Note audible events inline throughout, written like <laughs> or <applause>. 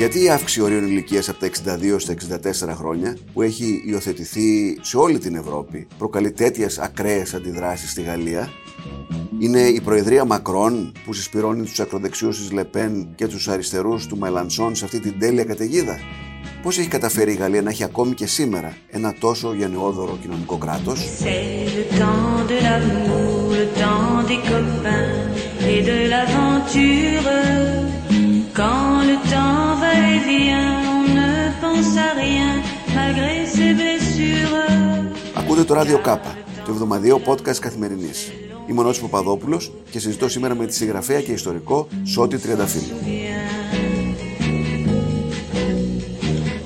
Γιατί η αύξηση ορίων ηλικίας από τα 62 στα 64 χρόνια, που έχει υιοθετηθεί σε όλη την Ευρώπη, προκαλεί τέτοιες ακραίες αντιδράσεις στη Γαλλία. Είναι η Προεδρία Μακρόν που συσπηρώνει τους ακροδεξιούς της Λεπέν και τους αριστερούς του Μελανσόν σε αυτή την τέλεια καταιγίδα. Πώς έχει καταφέρει η Γαλλία να έχει ακόμη και σήμερα ένα τόσο γενναιόδωρο κοινωνικό κράτος; Quand le temps va et vient, on ne pense à rien, malgré ses blessures. Ακούτε το ράδιο Κάπα, το εβδομαδιαίο podcast καθημερινής. Είμαι ο Νότης Παπαδόπουλος και συζητώ σήμερα με τη συγγραφέα και ιστορικό Σώτη Τριανταφύλλου.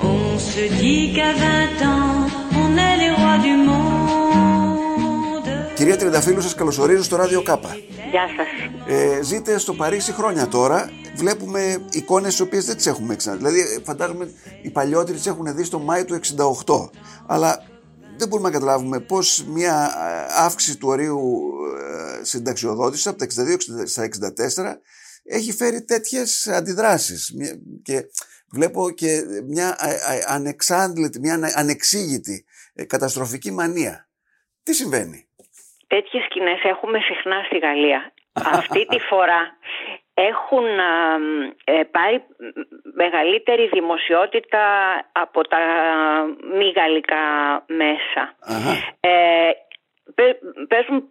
On se dit qu'à 20 ans, on est les rois du monde. Κυρία Τριανταφύλλου, σας καλωσορίζω στο ράδιο Κάπα. Γεια σας. Ε, ζείτε στο Παρίσι χρόνια τώρα βλέπουμε εικόνες τι οποίες δεν τις έχουμε ξανά. Δηλαδή, φαντάζομαι οι παλιότεροι τις έχουν δει στο Μάιο του 68. Αλλά δεν μπορούμε να καταλάβουμε πώς μια ε, αύξηση του ορίου ε, συνταξιοδότησης από τα 62 στα 64 έχει φέρει τέτοιες αντιδράσεις. Και βλέπω και μια ε, ανεξάντλητη, μια ανεξήγητη καταστροφική μανία. Τι συμβαίνει; Τέτοιες σκηνές έχουμε συχνά στη Γαλλία. Αυτή τη φορά έχουν ε, πάρει μεγαλύτερη δημοσιότητα από τα μη γαλλικά μέσα. Ε, παίζουν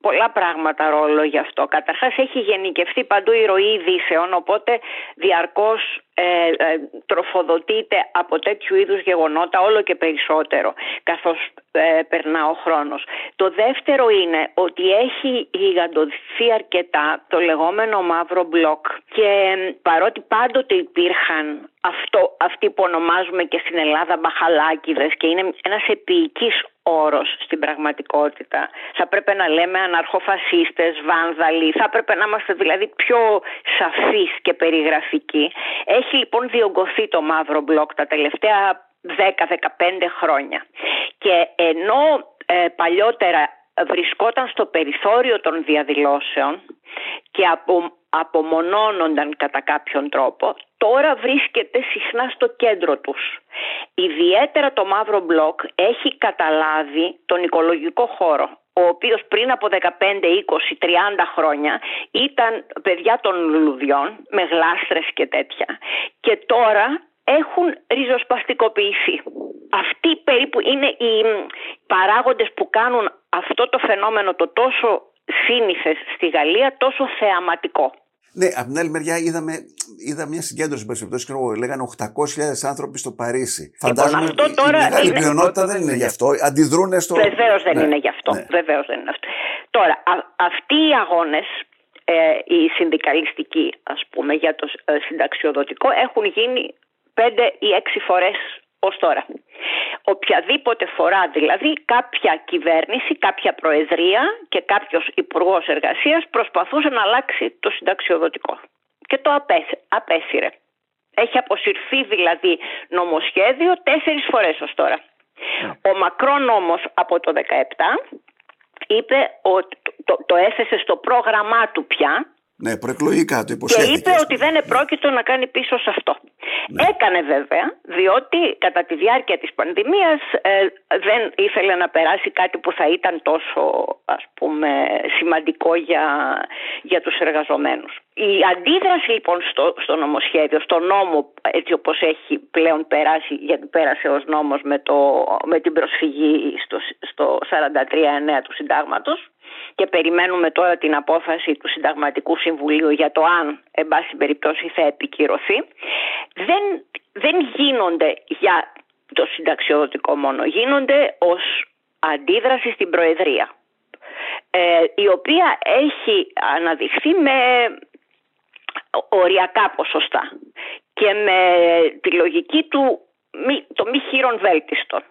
πολλά πράγματα ρόλο γι' αυτό. Καταρχάς έχει γενικευθεί παντού η ροή ειδήσεων, οπότε διαρκώς ε, ε, τροφοδοτείται από τέτοιου είδους γεγονότα όλο και περισσότερο καθώς ε, περνά ο χρόνος. Το δεύτερο είναι ότι έχει γιγαντωθεί αρκετά το λεγόμενο μαύρο μπλοκ και παρότι πάντοτε υπήρχαν αυτό, αυτοί που ονομάζουμε και στην Ελλάδα μπαχαλάκιδες και είναι ένας επίοικης όρος στην πραγματικότητα. Θα πρέπει να λέμε αναρχοφασίστες, βάνδαλοι, θα πρέπει να είμαστε δηλαδή πιο σαφείς και περιγραφικοί. Έχει λοιπόν διωγγωθεί το μαύρο μπλοκ τα τελευταία 10-15 χρόνια. Και ενώ ε, παλιότερα βρισκόταν στο περιθώριο των διαδηλώσεων και απο, απομονώνονταν κατά κάποιον τρόπο, τώρα βρίσκεται συχνά στο κέντρο τους. Ιδιαίτερα το μαύρο μπλοκ έχει καταλάβει τον οικολογικό χώρο ο οποίος πριν από 15, 20, 30 χρόνια ήταν παιδιά των λουλουδιών με γλάστρες και τέτοια και τώρα έχουν ριζοσπαστικοποιηθεί. Αυτοί περίπου είναι οι παράγοντες που κάνουν αυτό το φαινόμενο το τόσο σύνηθες στη Γαλλία τόσο θεαματικό. Ναι, από την άλλη μεριά είδαμε, είδα μια συγκέντρωση περιπτώσει και λέγανε 800.000 άνθρωποι στο Παρίσι. Λοιπόν, Φαντάζομαι αυτό η, τώρα η μεγάλη είναι... πλειονότητα δεν είναι γι' αυτό. Αντιδρούν στο. Βεβαίως δεν ναι, είναι γι' αυτό. Ναι. Βεβαίως δεν είναι αυτό. Τώρα, α, αυτοί οι αγώνες, ε, οι συνδικαλιστικοί, ας πούμε, για το ε, συνταξιοδοτικό, έχουν γίνει πέντε ή έξι φορές ως τώρα. Οποιαδήποτε φορά δηλαδή κάποια κυβέρνηση, κάποια προεδρία και κάποιος υπουργός εργασίας προσπαθούσε να αλλάξει το συνταξιοδοτικό. Και το απέσυρε. Έχει αποσυρθεί δηλαδή νομοσχέδιο τέσσερις φορές ως τώρα. Ο Μακρόν όμως από το 2017 είπε ότι το, το έθεσε στο πρόγραμμά του πια ναι, προεκλογικά το υποσχέθηκε. Και είπε ότι δεν επρόκειτο να κάνει πίσω σε αυτό. Ναι. Έκανε βέβαια, διότι κατά τη διάρκεια της πανδημίας ε, δεν ήθελε να περάσει κάτι που θα ήταν τόσο ας πούμε σημαντικό για, για τους εργαζομένους. Η αντίδραση λοιπόν στο, στο νομοσχέδιο, στο νόμο έτσι όπως έχει πλέον περάσει, γιατί πέρασε ως νόμος με, το, με την προσφυγή στο, στο 43-9 του συντάγματος, και περιμένουμε τώρα την απόφαση του Συνταγματικού Συμβουλίου για το αν, εν πάση περιπτώσει, θα επικυρωθεί, δεν, δεν γίνονται για το συνταξιοδοτικό μόνο, γίνονται ως αντίδραση στην Προεδρία, ε, η οποία έχει αναδειχθεί με οριακά ποσοστά και με τη λογική του το μη χείρον βέλτιστον.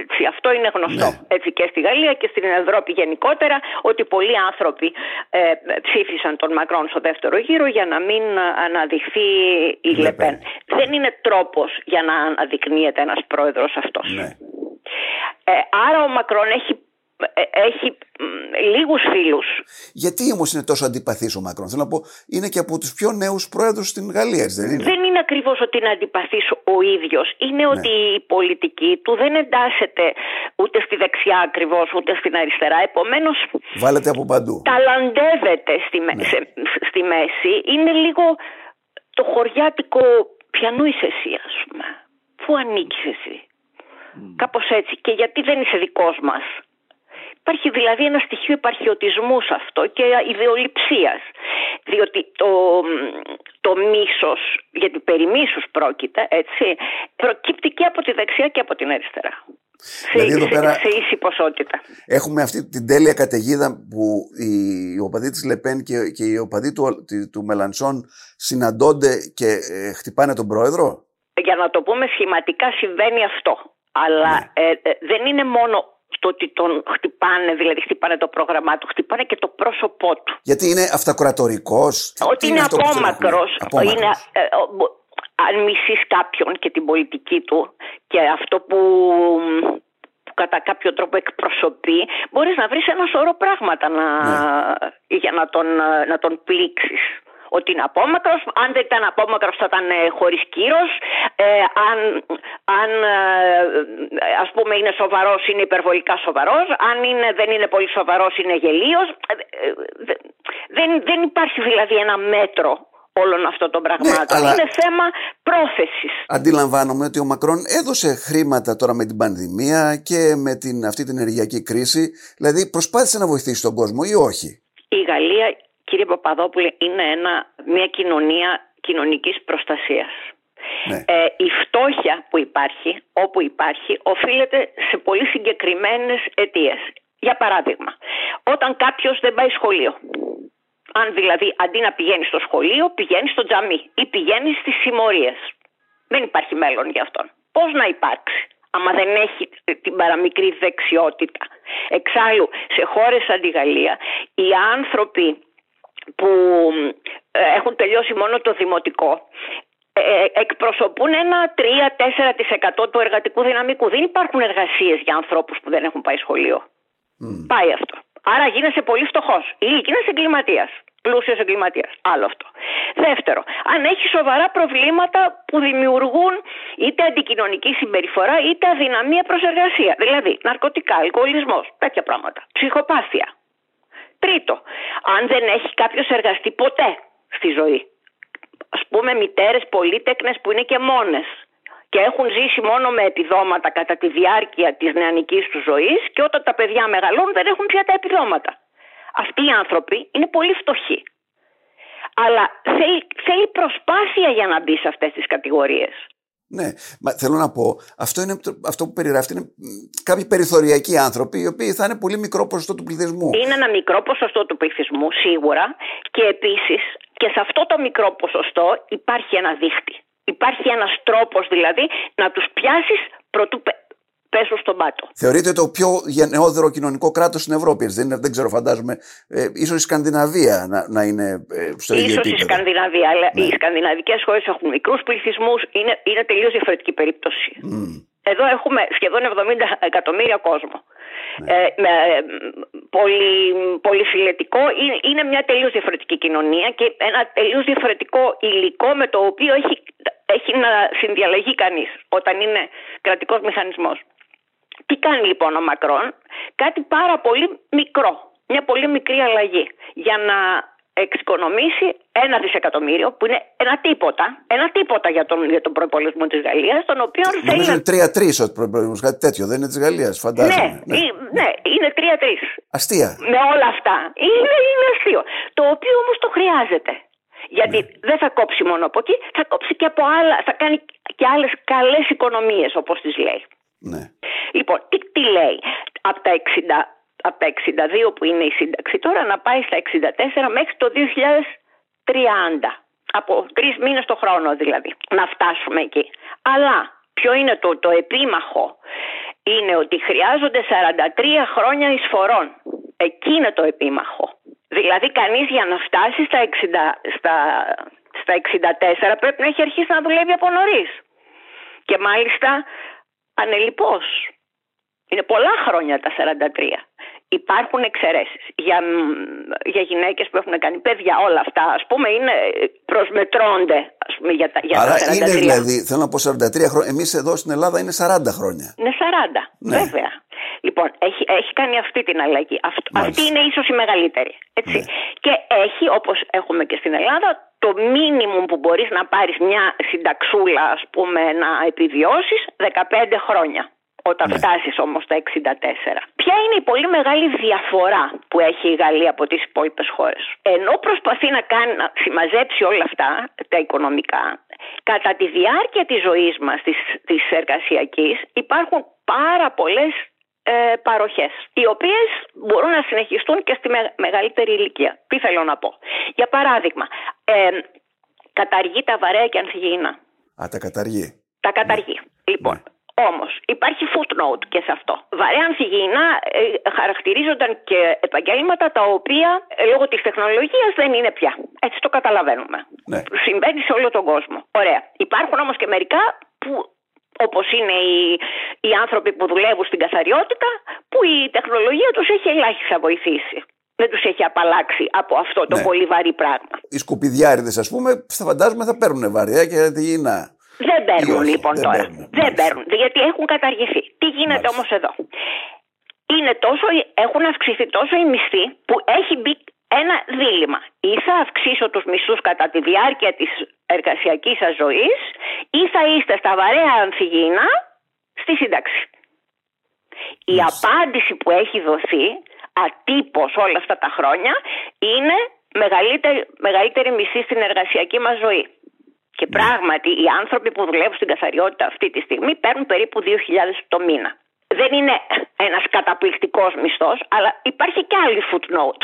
Έτσι, αυτό είναι γνωστό ναι. έτσι, και στη Γαλλία και στην Ευρώπη γενικότερα ότι πολλοί άνθρωποι ε, ψήφισαν τον Μακρόν στο δεύτερο γύρο για να μην αναδειχθεί η Λεπέν. Δεν είναι τρόπος για να αναδεικνύεται ένας πρόεδρος αυτός. Ναι. Ε, άρα ο Μακρόν έχει ε, έχει λίγους φίλους. Γιατί όμως είναι τόσο αντιπαθής ο Μακρόν; Θέλω να πω, είναι και από τους πιο νέους πρόεδρους στην Γαλλία, δεν είναι; Δεν είναι ακριβώς ότι είναι αντιπαθής ο ίδιος. Είναι ναι. ότι η πολιτική του δεν εντάσσεται ούτε στη δεξιά ακριβώς, ούτε στην αριστερά. Επομένως, Βάλετε από παντού. ταλαντεύεται στη, ναι. στη μέση. Είναι λίγο το χωριάτικο πιανού είσαι εσύ, ας πούμε. Πού ανήκεις εσύ; Mm. Κάπως έτσι. Και γιατί δεν είσαι δικός μας; Υπάρχει δηλαδή ένα στοιχείο επαρχιωτισμού σε αυτό και ιδεολειψίας. Διότι το, το μίσος, γιατί περί μίσους πρόκειται, έτσι, προκύπτει και από τη δεξιά και από την αριστερά. Δηλαδή σε, πέρα σε, ίση ποσότητα. Έχουμε αυτή την τέλεια καταιγίδα που οι οπαδοί της Λεπέν και, και οι οπαδοί του, του Μελανσόν συναντώνται και ε, χτυπάνε τον πρόεδρο; Για να το πούμε σχηματικά συμβαίνει αυτό. Αλλά ναι. ε, ε, δεν είναι μόνο το ότι τον χτυπάνε, δηλαδή χτυπάνε το πρόγραμμά του, χτυπάνε και το πρόσωπό του. Γιατί είναι αυτακρατορικό. Ότι είναι, είναι απόμακρος. Είναι, ε, αν μισείς κάποιον και την πολιτική του και αυτό που, που κατά κάποιο τρόπο εκπροσωπεί, μπορείς να βρεις ένα σωρό πράγματα να, ναι. για να τον, να τον πλήξεις ότι είναι απόμακρος. Αν δεν ήταν απόμακρος θα ήταν ε, χωρίς κύρος. Ε, αν αν ε, ας πούμε είναι σοβαρός είναι υπερβολικά σοβαρός. Αν είναι, δεν είναι πολύ σοβαρός είναι γελίος. Ε, δεν, δεν υπάρχει δηλαδή ένα μέτρο όλων αυτών των πραγμάτων. Ναι, είναι θέμα πρόθεσης. Αντιλαμβάνομαι ότι ο Μακρόν έδωσε χρήματα τώρα με την πανδημία και με την, αυτή την ενεργειακή κρίση. Δηλαδή προσπάθησε να βοηθήσει τον κόσμο ή όχι; Η Γαλλία κύριε Παπαδόπουλε, είναι ένα, μια κοινωνία κοινωνικής προστασίας. Ναι. Ε, η φτώχεια που υπάρχει, όπου υπάρχει, οφείλεται σε πολύ συγκεκριμένες αιτίες. Για παράδειγμα, όταν κάποιος δεν πάει σχολείο, αν δηλαδή αντί να πηγαίνει στο σχολείο, πηγαίνει στο τζαμί ή πηγαίνει στις συμμορίες. Δεν υπάρχει μέλλον για αυτόν. Πώς να υπάρξει, άμα δεν έχει την παραμικρή δεξιότητα. Εξάλλου, σε χώρες σαν τη Γαλλία, οι άνθρωποι που ε, έχουν τελειώσει μόνο το δημοτικό ε, εκπροσωπούν ένα 3-4% του εργατικού δυναμικού. Δεν υπάρχουν εργασίες για ανθρώπους που δεν έχουν πάει σχολείο. Πάει αυτό. Άρα γίνεσαι πολύ φτωχός ή γίνεσαι εγκληματίας. Πλούσιος εγκληματίας. Άλλο αυτό. Δεύτερο, αν έχεις σοβαρά προβλήματα που δημιουργούν είτε αντικοινωνική συμπεριφορά είτε αδυναμία προς εργασία. Δηλαδή ναρκωτικά, αλκοολισμός, τέτοια πράγματα. Ψυχοπάθεια. Τρίτο, αν δεν έχει κάποιος εργαστεί ποτέ στη ζωή. Α πούμε μητέρες πολίτεκνες που είναι και μόνες και έχουν ζήσει μόνο με επιδόματα κατά τη διάρκεια της νεανικής τους ζωής και όταν τα παιδιά μεγαλώνουν δεν έχουν πια τα επιδόματα. Αυτοί οι άνθρωποι είναι πολύ φτωχοί. Αλλά θέλει, θέλει προσπάθεια για να μπει σε αυτές τις κατηγορίες. Ναι, μα θέλω να πω, αυτό, είναι, αυτό που περιγράφει είναι κάποιοι περιθωριακοί άνθρωποι οι οποίοι θα είναι πολύ μικρό ποσοστό του πληθυσμού. Είναι ένα μικρό ποσοστό του πληθυσμού, σίγουρα. Και επίσης και σε αυτό το μικρό ποσοστό υπάρχει ένα δίχτυ. Υπάρχει ένας τρόπος δηλαδή να τους πιάσεις πρωτού πέσουν στον πάτο. Θεωρείται το πιο γενναιόδωρο κοινωνικό κράτος στην Ευρώπη. Δεν, δεν ξέρω, φαντάζομαι. Ε, ίσως η Σκανδιναβία να, να είναι ε, στο ίδιο ίσως επίπεδο. η Σκανδιναβία, αλλά ναι. οι σκανδιναβικές χώρες έχουν μικρούς πληθυσμούς. Είναι, είναι τελείως διαφορετική περίπτωση. Mm. Εδώ έχουμε σχεδόν 70 εκατομμύρια κόσμο. Ναι. Ε, με, ε, πολύ, πολύ φιλετικό. Είναι, είναι μια τελείως διαφορετική κοινωνία και ένα τελείως διαφορετικό υλικό με το οποίο έχει, έχει να συνδιαλεγεί κανείς όταν είναι κρατικός μηχανισμός. Τι κάνει λοιπόν ο Μακρόν, κάτι πάρα πολύ μικρό, μια πολύ μικρή αλλαγή για να εξοικονομήσει ένα δισεκατομμύριο που είναι ένα τίποτα, ένα τίποτα για τον, για τον προπολογισμό της Γαλλίας, τον οποίο θέλει. Νομίζω είναι τρία-τρει ο προπολογισμό, κάτι τέτοιο, δεν είναι της Γαλλίας, φαντάζομαι. Ναι, ναι. ναι είναι τρία-τρει. Αστεία. Με όλα αυτά. Είναι, είναι αστείο. Το οποίο όμως το χρειάζεται. Γιατί ναι. δεν θα κόψει μόνο από εκεί, θα κόψει και από άλλα, θα κάνει και άλλες καλές οικονομίες, όπως τις λέει. Ναι. Λοιπόν, τι, τι λέει, από τα 60 από τα 62 που είναι η σύνταξη τώρα να πάει στα 64 μέχρι το 2030. Από τρεις μήνες το χρόνο δηλαδή. Να φτάσουμε εκεί. Αλλά ποιο είναι το, το επίμαχο; Είναι ότι χρειάζονται 43 χρόνια εισφορών. Εκεί είναι το επίμαχο. Δηλαδή κανείς για να φτάσει στα, 60, στα, στα 64 πρέπει να έχει αρχίσει να δουλεύει από νωρίς. Και μάλιστα ανελιπώς. Είναι πολλά χρόνια τα 43. Υπάρχουν εξαιρέσεις για, για γυναίκες που έχουν κάνει παιδιά, όλα αυτά ας πούμε είναι προσμετρώνται ας πούμε, για τα, για Άρα τα 43. είναι δηλαδή, θέλω να πω 43 χρόνια. Εμείς εδώ στην Ελλάδα είναι 40 χρόνια. Είναι 40, Ναι. βέβαια. Λοιπόν, έχει, έχει κάνει αυτή την αλλαγή. Αυτό, Μάλιστα. αυτή είναι ίσως η μεγαλύτερη. Έτσι. Ναι. Και έχει, όπως έχουμε και στην Ελλάδα, το μίνιμουμ που μπορείς να πάρεις μια συνταξούλα, ας πούμε, να επιβιώσεις 15 χρόνια. Όταν Ναι. φτάσεις όμως τα 64. Ποια είναι η πολύ μεγάλη διαφορά που έχει η Γαλλία από τις υπόλοιπες χώρες; Ενώ προσπαθεί να, κάνει, να συμμαζέψει όλα αυτά τα οικονομικά, κατά τη διάρκεια της ζωής μας, της της εργασιακής, υπάρχουν πάρα πολλές ε, παροχές οι οποίες μπορούν να συνεχιστούν και στη με- μεγαλύτερη ηλικία. Τι θέλω να πω; Για παράδειγμα, ε, καταργεί τα βαρέα και ανθυγιεινά. Α, τα καταργεί. Τα καταργεί. Λοιπόν, όμως υπάρχει footnote και σε αυτό. Βαρέα ανθυγιεινά ε, χαρακτηρίζονταν και επαγγέλματα τα οποία ε, λόγω της τεχνολογίας δεν είναι πια. Έτσι το καταλαβαίνουμε. Ναι. Συμβαίνει σε όλο τον κόσμο. Ωραία. Υπάρχουν όμως και μερικά που όπως είναι οι, οι άνθρωποι που δουλεύουν στην καθαριότητα που η τεχνολογία τους έχει ελάχιστα βοηθήσει. Δεν τους έχει απαλλάξει από αυτό το Ναι. πολύ βαρύ πράγμα. Οι σκουπιδιάριδες, ας πούμε, θα φαντάζομαι θα παίρνουν βαριά και αντιγεινά. Δεν παίρνουν όχι, λοιπόν δεν τώρα. παίρνουν, δεν μάλιστα. παίρνουν. Γιατί έχουν καταργηθεί. Τι γίνεται Μάλιστα. όμως εδώ; Είναι τόσο, έχουν αυξηθεί τόσο οι μισθοί που έχει μπει ένα δίλημα. Ή θα αυξήσω τους μισθούς κατά τη διάρκεια της εργασιακής σας ζωής ή θα είστε στα βαρέα ανθυγιεινά στη σύνταξη. Η Μάλιστα. απάντηση που έχει δοθεί ατύπως όλα αυτά τα χρόνια είναι μεγαλύτερη, μεγαλύτερη μισθή στην εργασιακή μας ζωή. Και πράγματι οι άνθρωποι που δουλεύουν στην καθαριότητα αυτή τη στιγμή παίρνουν περίπου 2.000 το μήνα. Δεν είναι ένας καταπληκτικός μισθός, αλλά υπάρχει και άλλη footnote.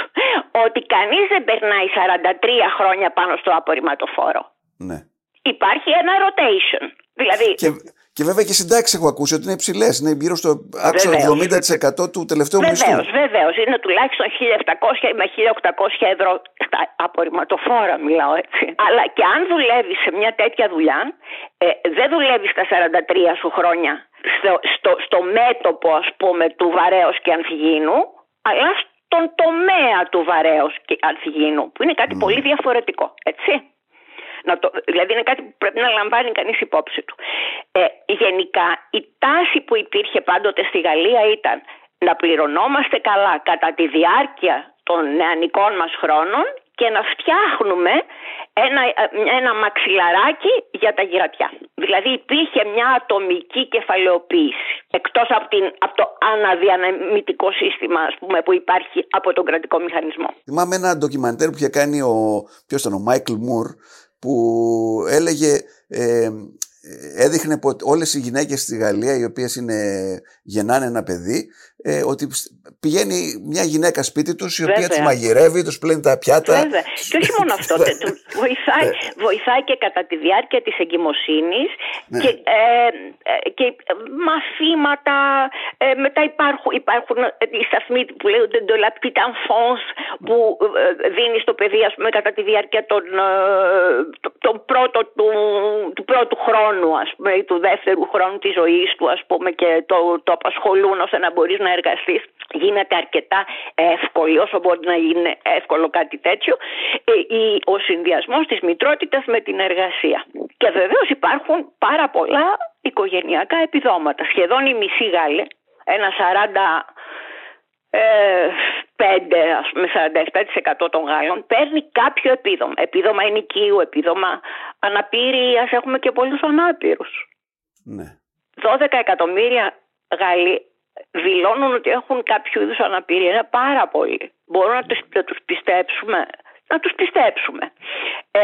Ότι κανείς δεν περνάει 43 χρόνια πάνω στο απορριμματοφόρο. Ναι. Υπάρχει ένα rotation. Δηλαδή, Και, και βέβαια και οι συντάξεις έχω ακούσει ότι είναι υψηλές. Είναι γύρω στο άξονα Βεβαίως. 70% του τελευταίου μισθού. Βεβαίως, βεβαίως. Είναι τουλάχιστον 1.700 με 1.800 ευρώ στα απορριμματοφόρα, μιλάω έτσι. Αλλά και αν δουλεύεις σε μια τέτοια δουλειά, ε, δεν δουλεύεις στα 43 σου χρόνια στο, στο, στο μέτωπο, ας πούμε, του βαρέως και ανθυγίνου, αλλά στον τομέα του βαρέως και ανθυγίνου, που είναι κάτι πολύ διαφορετικό, έτσι. Να το, δηλαδή είναι κάτι που πρέπει να λαμβάνει κανείς υπόψη του. Ε, γενικά η τάση που υπήρχε πάντοτε στη Γαλλία ήταν να πληρωνόμαστε καλά κατά τη διάρκεια των νεανικών μας χρόνων και να φτιάχνουμε ένα, ένα μαξιλαράκι για τα γυρατιά. Δηλαδή υπήρχε μια ατομική κεφαλαιοποίηση εκτός από, την, από το αναδιανεμητικό σύστημα ας πούμε, που υπάρχει από τον κρατικό μηχανισμό. Θυμάμαι ένα ντοκιμαντέρ που είχε κάνει ο, ποιος ήταν, ο Μάικλ Μουρ που έλεγε ε, έδειχνε ότι όλες οι γυναίκες στη Γαλλία οι οποίες είναι, γεννάνε ένα παιδί ε, ότι πηγαίνει μια γυναίκα σπίτι τους η οποία Βέβαια. τους μαγειρεύει, τους πλένει τα πιάτα. Βέβαια. Και όχι μόνο αυτό. τε- του- βοηθάει, βοηθάει και κατά τη διάρκεια της εγκυμοσύνης Ναι. και, ε, ε, και μαθήματα. Ε, μετά υπάρχουν, υπάρχουν ε, οι σταθμοί που λέγονται de la petite enfance που ε, δίνει στο παιδί ας πούμε, κατά τη διάρκεια των, ε, το- τον πρώτο, του, του πρώτου χρόνου ας πούμε, ή του δεύτερου χρόνου της ζωής του ας πούμε, και το, το απασχολούν ώστε να μπορείς να εργαστείς. Γίνεται αρκετά εύκολο όσο μπορεί να είναι εύκολο κάτι τέτοιο ε, η- ο συνδυασμός της μητρότητας με την εργασία. Και βεβαίως υπάρχουν πάρα πολλά οικογενειακά επιδόματα. Σχεδόν η μισή Γάλλη, ένα 40 ε, 5, ας πούμε 47% των Γάλλων παίρνει κάποιο επίδομα. Επίδομα ενοικίου, επίδομα αναπηρίας, έχουμε και πολλούς ανάπηρους. Ναι. 12 εκατομμύρια Γάλλοι δηλώνουν ότι έχουν κάποιο είδους αναπηρία. Είναι πάρα πολλοί. Μπορούμε να τους, να τους πιστέψουμε. Να τους πιστέψουμε. Ε,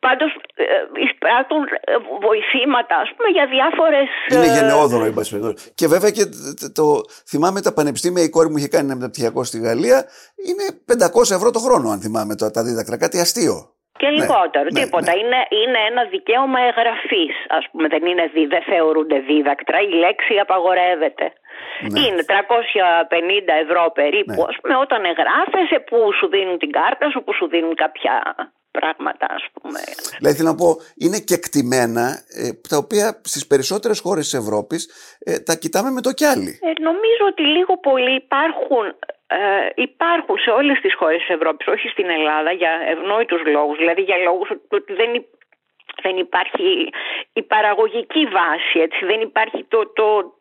πάντως ε, εισπράττουν ε, βοηθήματα ας πούμε για διάφορες... Είναι ε, γενναιόδωρο, εν πάση περιπτώσει. Και βέβαια και το, το, θυμάμαι τα πανεπιστήμια, η κόρη μου είχε κάνει ένα μεταπτυχιακό στη Γαλλία, είναι 500 ευρώ το χρόνο, αν θυμάμαι το, τα δίδακτρα. Κάτι αστείο. Και Ναι, λιγότερο, ναι, τίποτα. ναι. Είναι, είναι ένα δικαίωμα εγγραφής. Α πούμε, δεν, είναι, δι- δεν θεωρούνται δίδακτρα. Η λέξη απαγορεύεται. Ναι. Είναι 350 ευρώ περίπου, Ναι. ας πούμε, όταν εγγράφεσαι που σου δίνουν την κάρτα σου, που σου δίνουν κάποια πράγματα ας πούμε. Δηλαδή θέλω να πω είναι και κτημένα ε, τα οποία στις περισσότερες χώρες της Ευρώπης ε, τα κοιτάμε με το κι άλλοι. Ε, νομίζω ότι λίγο πολύ υπάρχουν ε, υπάρχουν σε όλες τις χώρες της Ευρώπης, όχι στην Ελλάδα για ευνόητους λόγους, δηλαδή για λόγους ότι δεν δεν υπάρχει η παραγωγική βάση, έτσι, δεν υπάρχει το, το,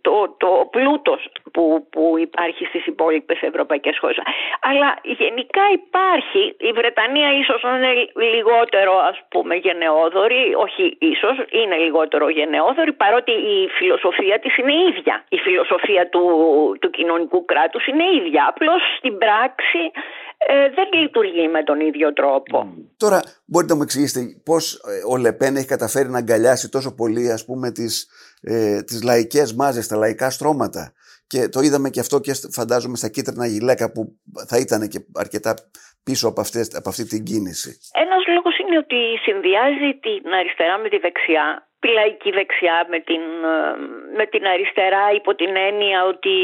το, το πλούτος που, που υπάρχει στις υπόλοιπες ευρωπαϊκές χώρες. Αλλά γενικά υπάρχει, η Βρετανία ίσως είναι λιγότερο ας πούμε γενναιόδορη, όχι ίσως, είναι λιγότερο γενναιόδορη παρότι η φιλοσοφία της είναι ίδια. Η φιλοσοφία του, του κοινωνικού κράτους είναι ίδια, απλώς στην πράξη ε, δεν λειτουργεί με τον ίδιο τρόπο. Τώρα μπορείτε να μου εξηγήσετε πώς ε, ο Λεπέν έχει καταφέρει να αγκαλιάσει τόσο πολύ ας πούμε τις, ε, τις λαϊκές μάζες, τα λαϊκά στρώματα και το είδαμε και αυτό και φαντάζομαι στα κίτρινα γυλαίκα που θα ήταν και αρκετά πίσω από, αυτές, από αυτή την κίνηση. Ένας λόγος είναι ότι συνδυάζει την αριστερά με τη δεξιά λαϊκή δεξιά με την, ε, με την αριστερά υπό την έννοια ότι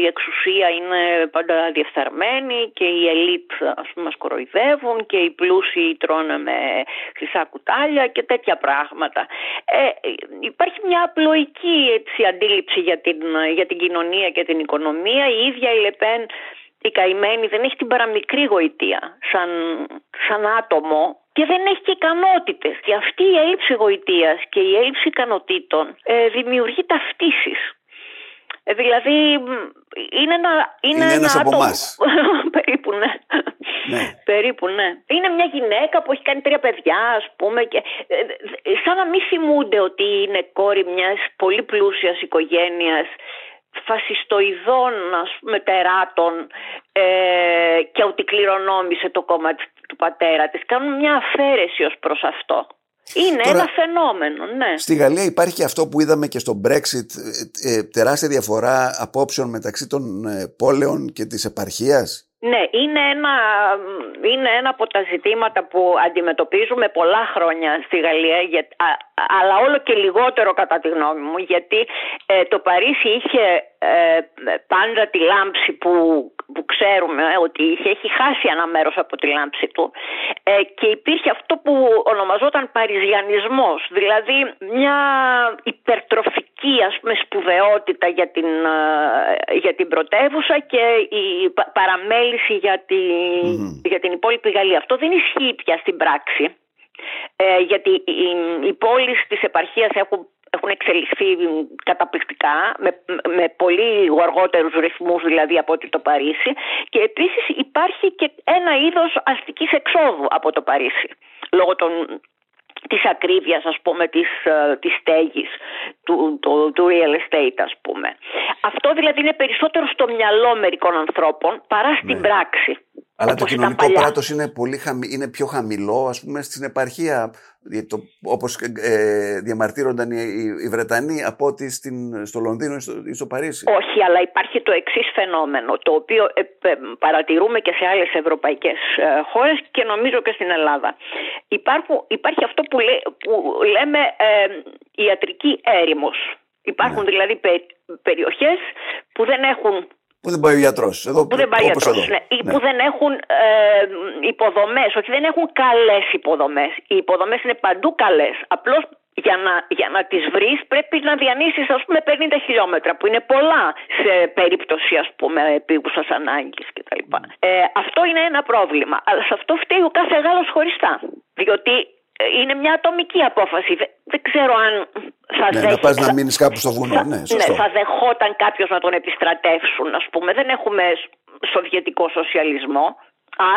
η εξουσία είναι πάντα διεφθαρμένη και οι ελίτ ας πούμε μας κοροϊδεύουν και οι πλούσιοι τρώνε με χρυσά κουτάλια και τέτοια πράγματα. Ε, υπάρχει μια απλοϊκή έτσι, αντίληψη για την, για την κοινωνία και την οικονομία. Η ίδια η Λεπέν η καημένη δεν έχει την παραμικρή γοητεία σαν, σαν άτομο και δεν έχει και ικανότητες. Και αυτή η έλλειψη γοητείας και η έλλειψη ικανοτήτων ε, δημιουργεί ταυτίσεις. Ε, δηλαδή είναι ένα, είναι, είναι ένας άτομο. <laughs> Περίπου ναι. ναι. Περίπου ναι. Είναι μια γυναίκα που έχει κάνει τρία παιδιά ας πούμε και ε, σαν να μην θυμούνται ότι είναι κόρη μιας πολύ πλούσιας οικογένειας φασιστοειδών ας πούμε τεράτων ε, και ότι κληρονόμησε το κόμμα του πατέρα της. Κάνουν μια αφαίρεση ως προς αυτό. Είναι ένα φαινόμενο, ναι. Στη Γαλλία υπάρχει αυτό που είδαμε και στο Brexit, ε, ε, τεράστια διαφορά απόψεων μεταξύ των πόλεων και της επαρχίας; Ναι, είναι ένα, είναι ένα από τα ζητήματα που αντιμετωπίζουμε πολλά χρόνια στη Γαλλία, αλλά όλο και λιγότερο κατά τη γνώμη μου, γιατί ε, το Παρίσι είχε ε, πάντα τη λάμψη που, που ξέρουμε ότι είχε, έχει χάσει ένα μέρος από τη λάμψη του ε, και υπήρχε αυτό που ονομαζόταν παριζιανισμός, δηλαδή μια υπερτροφική ας πούμε σπουδαιότητα για την, ε, για την πρωτεύουσα και η παραμέληση για, τη, για την υπόλοιπη Γαλλία. Αυτό δεν ισχύει πια στην πράξη. Ε, γιατί οι, οι πόλεις της επαρχίας έχουν έχουν εξελιχθεί καταπληκτικά με, με πολύ γοργότερους ρυθμούς δηλαδή από ότι το Παρίσι και επίσης υπάρχει και ένα είδος αστικής εξόδου από το Παρίσι λόγω των, της ακρίβειας ας πούμε της, ε, της στέγης του, του, του real estate ας πούμε. Αυτό δηλαδή είναι περισσότερο στο μυαλό μερικών ανθρώπων παρά στην ναι. πράξη. Αλλά το κοινωνικό κράτος είναι, πολύ είναι πιο χαμηλό, ας πούμε, στην επαρχία, το, όπως ε, διαμαρτύρονταν οι, οι, Βρετανοί από ότι στην, στο Λονδίνο ή στο, ή στο Παρίσι. Όχι, αλλά υπάρχει το εξής φαινόμενο, το οποίο ε, ε, παρατηρούμε και σε άλλες ευρωπαϊκές ε, χώρες και νομίζω και στην Ελλάδα. Υπάρχουν, υπάρχει αυτό που, που λέμε ιατρική έρημος. Υπάρχουν ναι. δηλαδή πε, περιοχές που δεν έχουν Πού δεν πάει ο γιατρός. Που δεν πάει ο γιατρός. Ναι. Ή ναι. που δεν έχουν ε, υποδομές. Όχι, δεν έχουν καλές υποδομές. Οι υποδομές είναι παντού καλές. Απλώς για να, για να τις βρεις πρέπει να διανύσεις ας πούμε 50 χιλιόμετρα που είναι πολλά σε περίπτωση ας πούμε επίγουσας ανάγκης κτλ. Ε, αυτό είναι ένα πρόβλημα. Αλλά σε αυτό φταίει ο κάθε Γάλλος χωριστά. Διότι είναι μια ατομική απόφαση. Δεν, ξέρω αν θα ναι, να πας να μείνεις κάπου στο βουνό. Ναι, ναι, θα δεχόταν κάποιος να τον επιστρατεύσουν, ας πούμε. Δεν έχουμε σοβιετικό σοσιαλισμό.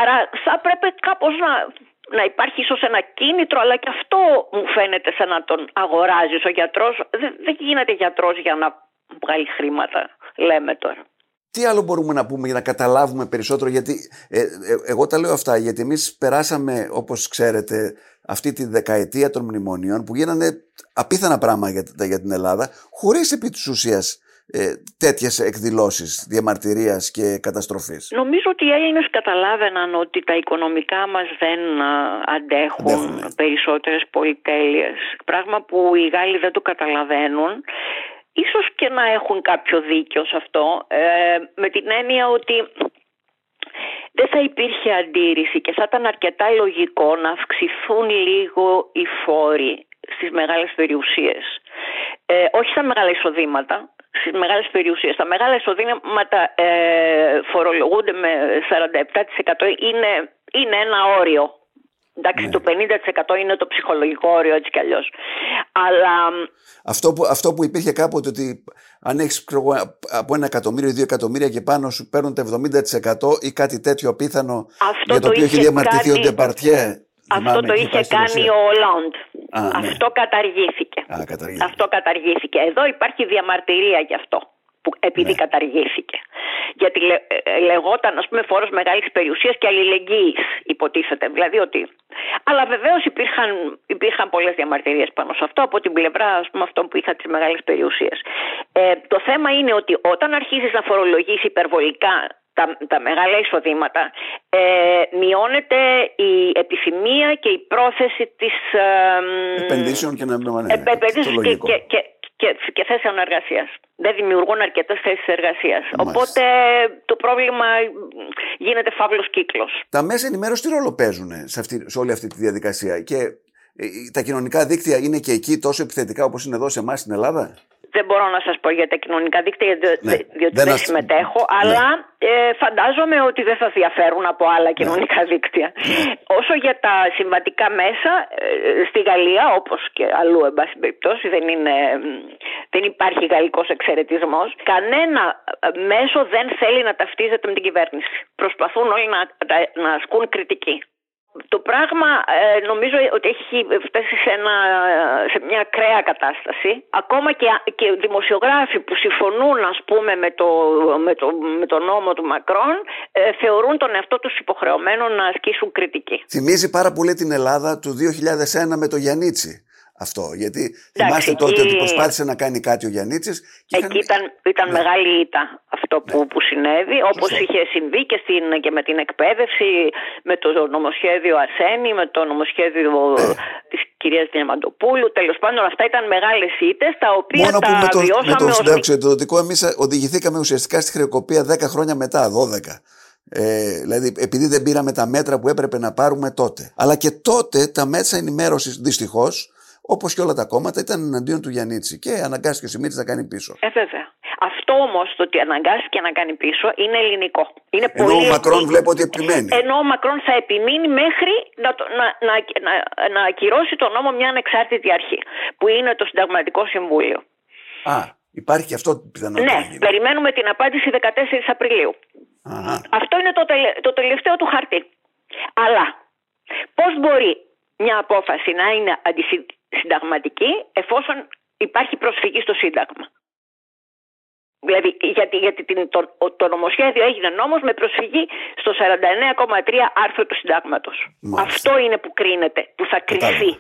Άρα θα πρέπει κάπως να, να υπάρχει ίσως ένα κίνητρο, αλλά και αυτό μου φαίνεται σαν να τον αγοράζεις ο γιατρός. Δεν, δεν γίνεται γιατρός για να βγάλει χρήματα, λέμε τώρα. Τι άλλο μπορούμε να πούμε για να καταλάβουμε περισσότερο, γιατί ε, ε, εγώ τα λέω αυτά, γιατί εμείς περάσαμε, όπως ξέρετε, αυτή τη δεκαετία των μνημονίων που γίνανε απίθανα πράγματα για, για την Ελλάδα, χωρίς επί της ουσίας ε, τέτοιες εκδηλώσεις διαμαρτυρίας και καταστροφής. Νομίζω ότι οι Έλληνες καταλάβαιναν ότι τα οικονομικά μας δεν αντέχουν, αντέχουν. περισσότερες πολυτέλειες. Πράγμα που οι Γάλλοι δεν το καταλαβαίνουν ίσως και να έχουν κάποιο δίκιο σε αυτό, ε, με την έννοια ότι δεν θα υπήρχε αντίρρηση και θα ήταν αρκετά λογικό να αυξηθούν λίγο οι φόροι στις μεγάλες περιουσίες. Ε, όχι στα μεγάλα εισοδήματα, στις μεγάλες περιουσίες. Τα μεγάλα εισοδήματα ε, φορολογούνται με 47% είναι, είναι ένα όριο Εντάξει, ναι. το 50% είναι το ψυχολογικό όριο έτσι κι αλλιώς. Αλλά. Αυτό που, αυτό που υπήρχε κάποτε ότι αν έχεις από ένα εκατομμύριο ή δύο εκατομμύρια και πάνω σου παίρνουν το 70% ή κάτι τέτοιο απίθανο για το, οποίο έχει διαμαρτυρηθεί ο Ντεπαρτιέ. Αυτό το είχε κάνει ο Ολόντ. Ναι. Αυτό καταργήθηκε. Α, καταργήθηκε. Αυτό καταργήθηκε. Εδώ υπάρχει διαμαρτυρία γι' αυτό που, επειδή ναι. καταργήθηκε. Γιατί λε, ε, λεγόταν, ας πούμε, φόρος μεγάλης περιουσίας και αλληλεγγύης, υποτίθεται. Δηλαδή ότι. Αλλά βεβαίως υπήρχαν, υπήρχαν πολλές διαμαρτυρίες πάνω σε αυτό από την πλευρά ας πούμε, αυτών που είχαν τις μεγάλες περιουσίες. Ε, το θέμα είναι ότι όταν αρχίζεις να φορολογήσει υπερβολικά τα, τα μεγάλα εισοδήματα ε, μειώνεται η επιθυμία και η πρόθεση της ε, επενδύσεων και, να, ναι, και, και, και, και, και θέσεων εργασία. Δεν δημιουργούν αρκετές θέσεις εργασίας. Οπότε το πρόβλημα γίνεται φαύλος κύκλος. Τα μέσα ενημέρωσης τι ρόλο παίζουν σε, αυτή, σε όλη αυτή τη διαδικασία; Και ε, τα κοινωνικά δίκτυα είναι και εκεί τόσο επιθετικά όπως είναι εδώ σε εμάς στην Ελλάδα; Δεν μπορώ να σας πω για τα κοινωνικά δίκτυα ναι, διότι δεν, συμμετέχω, ναι. αλλά ε, φαντάζομαι ότι δεν θα διαφέρουν από άλλα ναι. κοινωνικά δίκτυα. Ναι. Όσο για τα συμβατικά μέσα, ε, στη Γαλλία όπως και αλλού εν πάση περιπτώσει δεν, είναι, δεν υπάρχει γαλλικός εξαιρετισμός, κανένα ε, μέσο δεν θέλει να ταυτίζεται με την κυβέρνηση. Προσπαθούν όλοι να, να ασκούν κριτική. Το πράγμα ε, νομίζω ότι έχει φτάσει σε, ένα, σε μια ακραία κατάσταση. Ακόμα και, και δημοσιογράφοι που συμφωνούν ας πούμε με το, με το, με το νόμο του Μακρόν ε, θεωρούν τον εαυτό τους υποχρεωμένο να ασκήσουν κριτική. Θυμίζει πάρα πολύ την Ελλάδα του 2001 με το Γιαννίτσι αυτό. Γιατί Εντάξει, θυμάστε τότε ότι προσπάθησε να κάνει κάτι ο Γιάννη. Εκεί ήταν, ήταν ναι. μεγάλη ήττα αυτό που, ναι. που συνέβη, όπως είχε συμβεί και, στην, και με την εκπαίδευση, με το νομοσχέδιο Αρσένη, με το νομοσχέδιο ναι. της κυρίας Διαμαντοπούλου. Τέλος πάντων, αυτά ήταν μεγάλες ήττες, τα οποία Μόνο τα που με το, βιώσαμε. Με το συνταξιοδοτικό, εμείς οδηγηθήκαμε ουσιαστικά στη χρεοκοπία 10 χρόνια μετά, 12. Ε, δηλαδή, επειδή δεν πήραμε τα μέτρα που έπρεπε να πάρουμε τότε. Αλλά και τότε τα μέσα ενημέρωσης δυστυχώς όπως και όλα τα κόμματα, ήταν εναντίον του Γιαννίτση και αναγκάστηκε ο Σιμίτης να κάνει πίσω. Ε, βέβαια. Αυτό όμως το ότι αναγκάστηκε να κάνει πίσω είναι ελληνικό. Είναι Ενώ πολύ ο Μακρόν βλέπω ότι επιμένει. Ενώ ο Μακρόν θα επιμείνει μέχρι να, να, να, να, να ακυρώσει τον νόμο μια ανεξάρτητη αρχή, που είναι το Συνταγματικό Συμβούλιο. Α, υπάρχει και αυτό πιθανότητα. Ναι, περιμένουμε την απάντηση 14 Απριλίου. Αυτό είναι το, το τελευταίο του χαρτί. Αλλά πώς μπορεί μια απόφαση να είναι συνταγματική εφόσον υπάρχει προσφυγή στο Σύνταγμα. Δηλαδή, γιατί, γιατί την, το, το νομοσχέδιο έγινε νόμος με προσφυγή στο 49,3 άρθρο του Συντάγματος. Αυτό είναι που κρίνεται, που θα κρυθεί.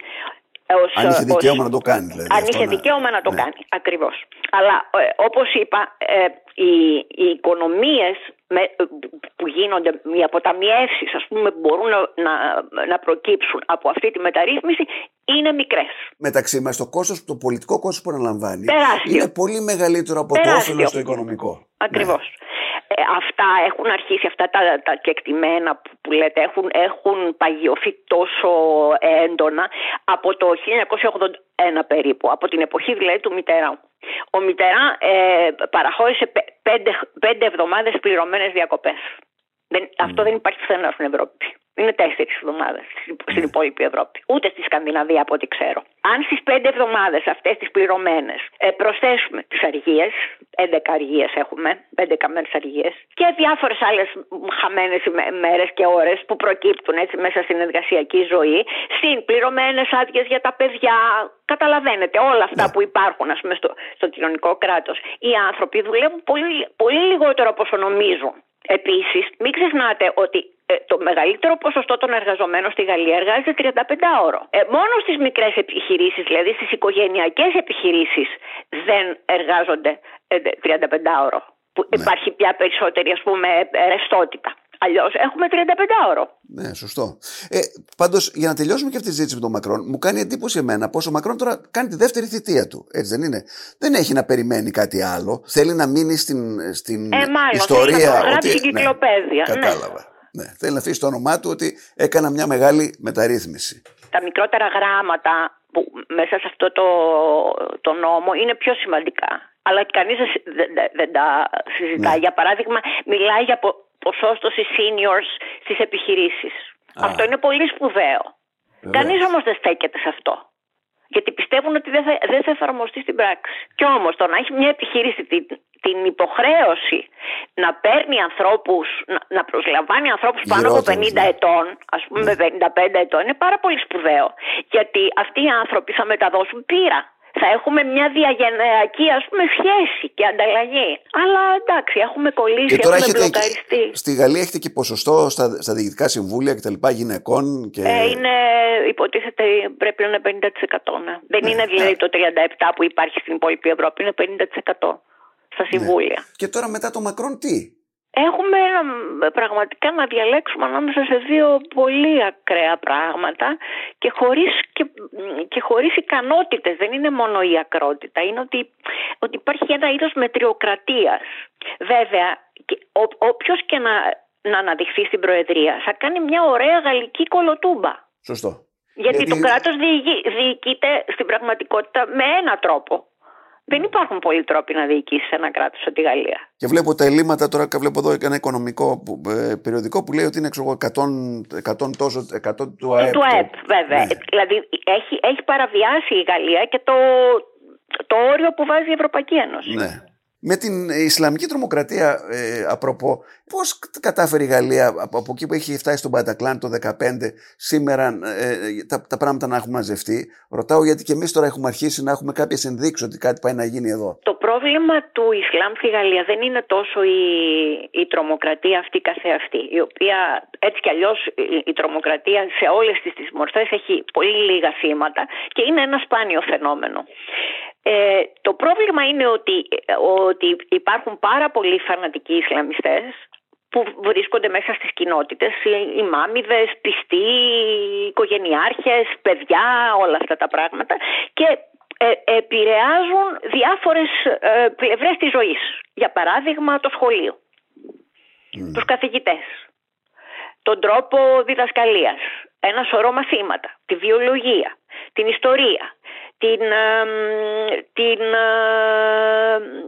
αν είχε δικαίωμα να το κάνει. Δηλαδή, αν είχε δικαίωμα να το ναι. κάνει, ακριβώς. Αλλά ε, όπως είπα, ε, οι, οι οικονομίες που γίνονται, οι αποταμιεύσεις, ας πούμε, που μπορούν να, να, προκύψουν από αυτή τη μεταρρύθμιση είναι μικρές. Μεταξύ μας, το κόστος, το πολιτικό κόστος που αναλαμβάνει Τεράστιο. είναι πολύ μεγαλύτερο από το όφελος στο οικονομικό. Ακριβώς. Ναι. Ε, αυτά έχουν αρχίσει, αυτά τα, τα κεκτημένα που, που λέτε έχουν, έχουν παγιωθεί τόσο έντονα από το 1981 περίπου, από την εποχή δηλαδή του Μητερά. Ο Μητερά ε, παραχώρησε πέντε, πέντε εβδομάδες πληρωμένες διακοπές. Δεν, Αυτό δεν υπάρχει πουθενά στην Ευρώπη. Είναι τέσσερις εβδομάδες στην υπόλοιπη Ευρώπη. Ούτε στη Σκανδιναβία από ό,τι ξέρω. Αν στις πέντε εβδομάδες αυτές τις πληρωμένες ε, προσθέσουμε τις αργίες, 11 αργίες έχουμε, 11 μέρε αργίες, και διάφορες άλλες χαμένες μέρες και ώρες που προκύπτουν έτσι μέσα στην εργασιακή ζωή, συν πληρωμένες άδειες για τα παιδιά. Καταλαβαίνετε όλα αυτά ναι. που υπάρχουν ας πούμε, στο, στο κοινωνικό κράτος. Οι άνθρωποι δουλεύουν πολύ, πολύ λιγότερο από όσο νομίζουν. Επίσης, μην ξεχνάτε ότι ε, το μεγαλύτερο ποσοστό των εργαζομένων στη Γαλλία εργάζεται 35 ώρο. Ε, μόνο στις μικρές επιχειρήσεις, δηλαδή στις οικογενειακές επιχειρήσεις, δεν εργάζονται 35 ε, ώρο. Που ναι. υπάρχει πια περισσότερη ας πούμε ρευστότητα. Αλλιώς έχουμε 35 ώρο. Ναι, σωστό. Ε, Πάντως, για να τελειώσουμε και αυτή τη συζήτηση με τον Μακρόν, μου κάνει εντύπωση εμένα πως ο Μακρόν τώρα κάνει τη δεύτερη θητεία του. Έτσι δεν είναι; Δεν έχει να περιμένει κάτι άλλο. Θέλει να μείνει στην, στην ε, μάλλον, ιστορία. Θέλει να γράψει ότι... Ναι, κατάλαβα. Ναι, θέλει να αφήσει το όνομά του ότι έκανα μια μεγάλη μεταρρύθμιση. Τα μικρότερα γράμματα που μέσα σε αυτό το, το νόμο είναι πιο σημαντικά. Αλλά κανείς δεν, δεν, τα συζητάει. Ναι. Για παράδειγμα, μιλάει για ποσόστοση seniors στις επιχειρήσεις. Αυτό είναι πολύ σπουδαίο. Κανείς όμως δεν στέκεται σε αυτό. Γιατί πιστεύουν ότι δεν θα, δεν θα εφαρμοστεί στην πράξη. Κι όμως το να έχει μια επιχείρηση την, την υποχρέωση να παίρνει ανθρώπους, να, να προσλαμβάνει ανθρώπους πάνω από 50 ναι. ετών, ας πούμε ναι. 55 ετών, είναι πάρα πολύ σπουδαίο. Γιατί αυτοί οι άνθρωποι θα μεταδώσουν πείρα θα έχουμε μια διαγενειακή ας πούμε σχέση και ανταλλαγή. Αλλά εντάξει, έχουμε κολλήσει, και τώρα έχουμε μπλοκαριστεί. Στη Γαλλία έχετε και ποσοστό στα, στα διοικητικά συμβούλια και τα λοιπά γυναικών. Και... Ε, είναι, υποτίθεται πρέπει να είναι 50%. Ναι. Δεν ναι, είναι δηλαδή ναι. το 37% που υπάρχει στην υπόλοιπη Ευρώπη, είναι 50% στα συμβούλια. Ναι. Και τώρα μετά το Μακρόν τι; Έχουμε πραγματικά να διαλέξουμε ανάμεσα σε δύο πολύ ακραία πράγματα και χωρίς, και, και χωρίς ικανότητες. Δεν είναι μόνο η ακρότητα, είναι ότι, ότι υπάρχει ένα είδος μετριοκρατίας. Βέβαια, ο, όποιος και να, να αναδειχθεί στην Προεδρία θα κάνει μια ωραία γαλλική κολοτούμπα. Σωστό. Γιατί, Γιατί... το κράτος διοικείται στην πραγματικότητα με ένα τρόπο. Δεν υπάρχουν πολλοί τρόποι να διοικήσεις ένα κράτος σαν τη Γαλλία. Και βλέπω τα ελλείμματα τώρα και βλέπω εδώ ένα οικονομικό ε, περιοδικό που λέει ότι είναι 100, 100 τόσο 100 του ΑΕΠ. Του ΑΕΠ, βέβαια. Ναι. Δηλαδή έχει, έχει παραβιάσει η Γαλλία και το, το όριο που βάζει η Ευρωπαϊκή Ένωση. Ναι. Με την Ισλαμική τρομοκρατία, ε, απροπό, πώς κατάφερε η Γαλλία από, από εκεί που έχει φτάσει στον Πατακλάν το 2015 σήμερα ε, τα, τα πράγματα να έχουν μαζευτεί; Ρωτάω γιατί και εμείς τώρα έχουμε αρχίσει να έχουμε κάποιες ενδείξεις ότι κάτι πάει να γίνει εδώ. Το πρόβλημα του Ισλάμ στη Γαλλία δεν είναι τόσο η, η τρομοκρατία αυτή καθεαυτή, η οποία έτσι κι αλλιώς η, τρομοκρατία σε όλες τις μορφές έχει πολύ λίγα θύματα και είναι ένα σπάνιο φαινόμενο. Ε, το πρόβλημα είναι ότι, ότι υπάρχουν πάρα πολλοί φανατικοί Ισλαμιστές που βρίσκονται μέσα στις κοινότητες, οι μάμιδες, πιστοί, οικογενειάρχες, παιδιά, όλα αυτά τα πράγματα και ε, επηρεάζουν διάφορες ε, πλευρές της ζωής. Για παράδειγμα το σχολείο, mm. τους καθηγητές, τον τρόπο διδασκαλίας, ένα σωρό μαθήματα, τη βιολογία, την ιστορία, την, την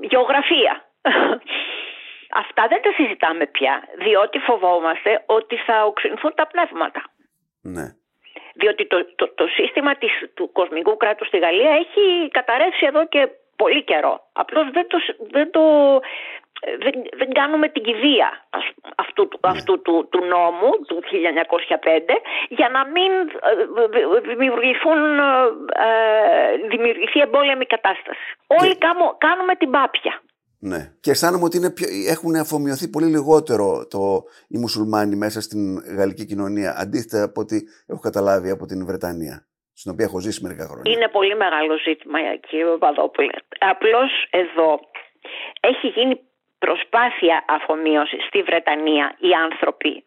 γεωγραφία. <laughs> Αυτά δεν τα συζητάμε πια, διότι φοβόμαστε ότι θα οξυνθούν τα πνεύματα. Ναι. Διότι το, το, το σύστημα της, του κοσμικού κράτους στη Γαλλία έχει καταρρεύσει εδώ και πολύ καιρό. Απλώς δεν το, δεν το δεν, δεν κάνουμε την κηδεία αυτού, ναι. αυτού του, του νόμου του 1905 για να μην ε, δημιουργηθούν, ε, δημιουργηθεί εμπόλεμη κατάσταση. Όλοι κάνουμε την πάπια. Ναι. Και αισθάνομαι ότι είναι πιο, έχουν αφομοιωθεί πολύ λιγότερο το, οι μουσουλμάνοι μέσα στην γαλλική κοινωνία αντίθετα από ό,τι έχω καταλάβει από την Βρετανία στην οποία έχω ζήσει μερικά χρόνια. Είναι πολύ μεγάλο ζήτημα κύριε Παπαδόπουλε. Απλώς εδώ έχει γίνει προσπάθεια αφομοίωσης στη Βρετανία οι άνθρωποι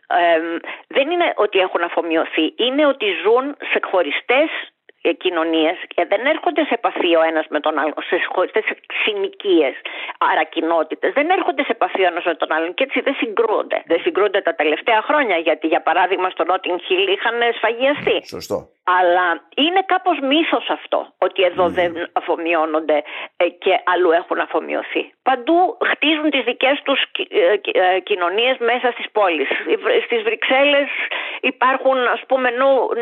δεν είναι ότι έχουν αφομοιωθεί, είναι ότι ζουν σε χωριστές ε, κοινωνίες και δεν έρχονται σε επαφή ο ένας με τον άλλο, σε χωριστέ συνοικίες, άρα κοινότητες. Δεν έρχονται σε επαφή ο ένας με τον άλλον και έτσι δεν συγκρούονται. Δεν συγκρούονται τα τελευταία χρόνια γιατί, για παράδειγμα, στο Νότιν Χιλ είχαν σφαγιαστεί. Σωστό. Αλλά είναι κάπως μύθος αυτό ότι εδώ mm. δεν αφομοιώνονται ε, και αλλού έχουν αφομοιωθεί. Παντού χτίζουν τις δικές τους ε, κοινωνίες μέσα στις πόλεις. Στις Βρυξέλλες υπάρχουν, ας πούμε,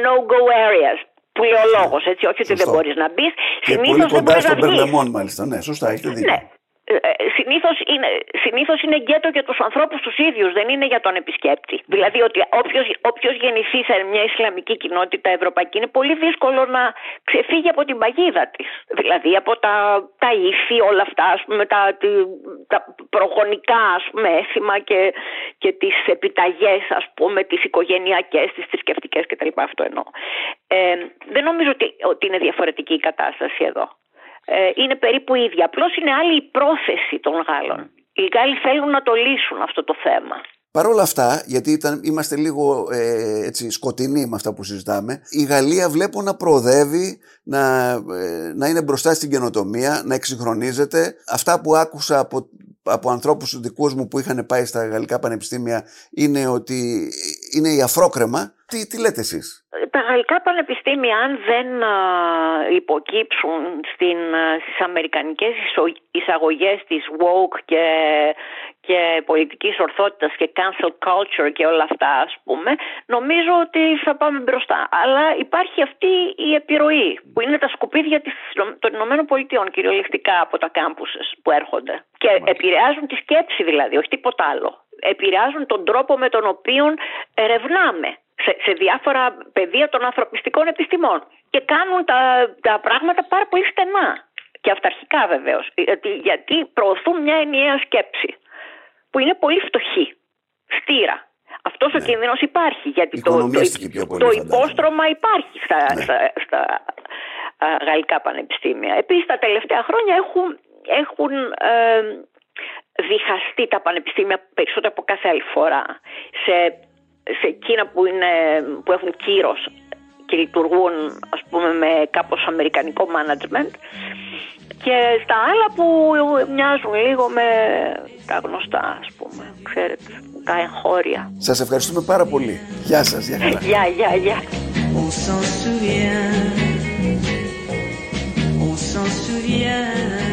no-go areas που λέει ο λόγος, έτσι. Όχι ότι δεν μπορείς να μπεις. Συνήθως δεν μπορείς να μπεις. μάλιστα. Ναι, σωστά, έχετε δίκιο. Ναι. Ε, ε, Συνήθως είναι, συνήθως είναι γκέτο για τους ανθρώπους τους ίδιους, δεν είναι για τον επισκέπτη. Δηλαδή ότι όποιος γεννηθεί σε μια Ισλαμική κοινότητα ευρωπαϊκή είναι πολύ δύσκολο να ξεφύγει από την παγίδα της. Δηλαδή από τα, τα ήθη, όλα αυτά, ας πούμε, τα, τα προγονικά ας πούμε, έθιμα και, και τις επιταγές, ας πούμε, τις οικογενειακές, τις θρησκευτικές κτλ. Αυτό εννοώ. Ε, δεν νομίζω ότι, ότι είναι διαφορετική η κατάσταση εδώ. Ε, είναι περίπου ίδια. Απλώς είναι άλλη η πρόθεση των Γάλλων. Οι Γάλλοι θέλουν να το λύσουν αυτό το θέμα. Παρ' όλα αυτά, γιατί ήταν, είμαστε λίγο ε, έτσι, σκοτεινοί με αυτά που συζητάμε, η Γαλλία βλέπω να προοδεύει, να, ε, να είναι μπροστά στην καινοτομία, να εξυγχρονίζεται. Αυτά που άκουσα από από ανθρώπους δικούς μου που είχαν πάει στα γαλλικά πανεπιστήμια είναι ότι είναι η αφρόκρεμα. Τι, τι λέτε εσείς; τα γαλλικά πανεπιστήμια αν δεν υποκύψουν στην, στις αμερικανικές εισαγωγές της woke και, και πολιτικής ορθότητας και cancel culture και όλα αυτά ας πούμε νομίζω ότι θα πάμε μπροστά. Αλλά υπάρχει αυτή η επιρροή που είναι τα σκουπίδια της, των Ηνωμένων Πολιτειών κυριολεκτικά από τα κάμπουσες που έρχονται. Και επηρεάζουν τη σκέψη δηλαδή όχι τίποτα άλλο. Επηρεάζουν τον τρόπο με τον οποίο ερευνάμε σε, σε διάφορα πεδία των ανθρωπιστικών επιστημών και κάνουν τα, τα πράγματα πάρα πολύ στενά και αυταρχικά βεβαίως. Γιατί, γιατί προωθούν μια ενιαία σκέψη που είναι πολύ φτωχή, στήρα. Αυτός ο ναι. κίνδυνος υπάρχει γιατί το, το, το υπόστρωμα υπάρχει στα, ναι. στα, στα α, γαλλικά πανεπιστήμια. Επίσης τα τελευταία χρόνια έχουν, έχουν ε, διχαστεί τα πανεπιστήμια περισσότερο από κάθε άλλη φορά σε σε εκείνα που, είναι, που έχουν κύρος και λειτουργούν ας πούμε με κάπως αμερικανικό management και στα άλλα που μοιάζουν λίγο με τα γνωστά ας πούμε, ξέρετε, τα εγχώρια. Σας ευχαριστούμε πάρα πολύ. Γεια σας, γεια χαρά. Γεια, γεια, γεια. On s'en souvient, on s'en souvient.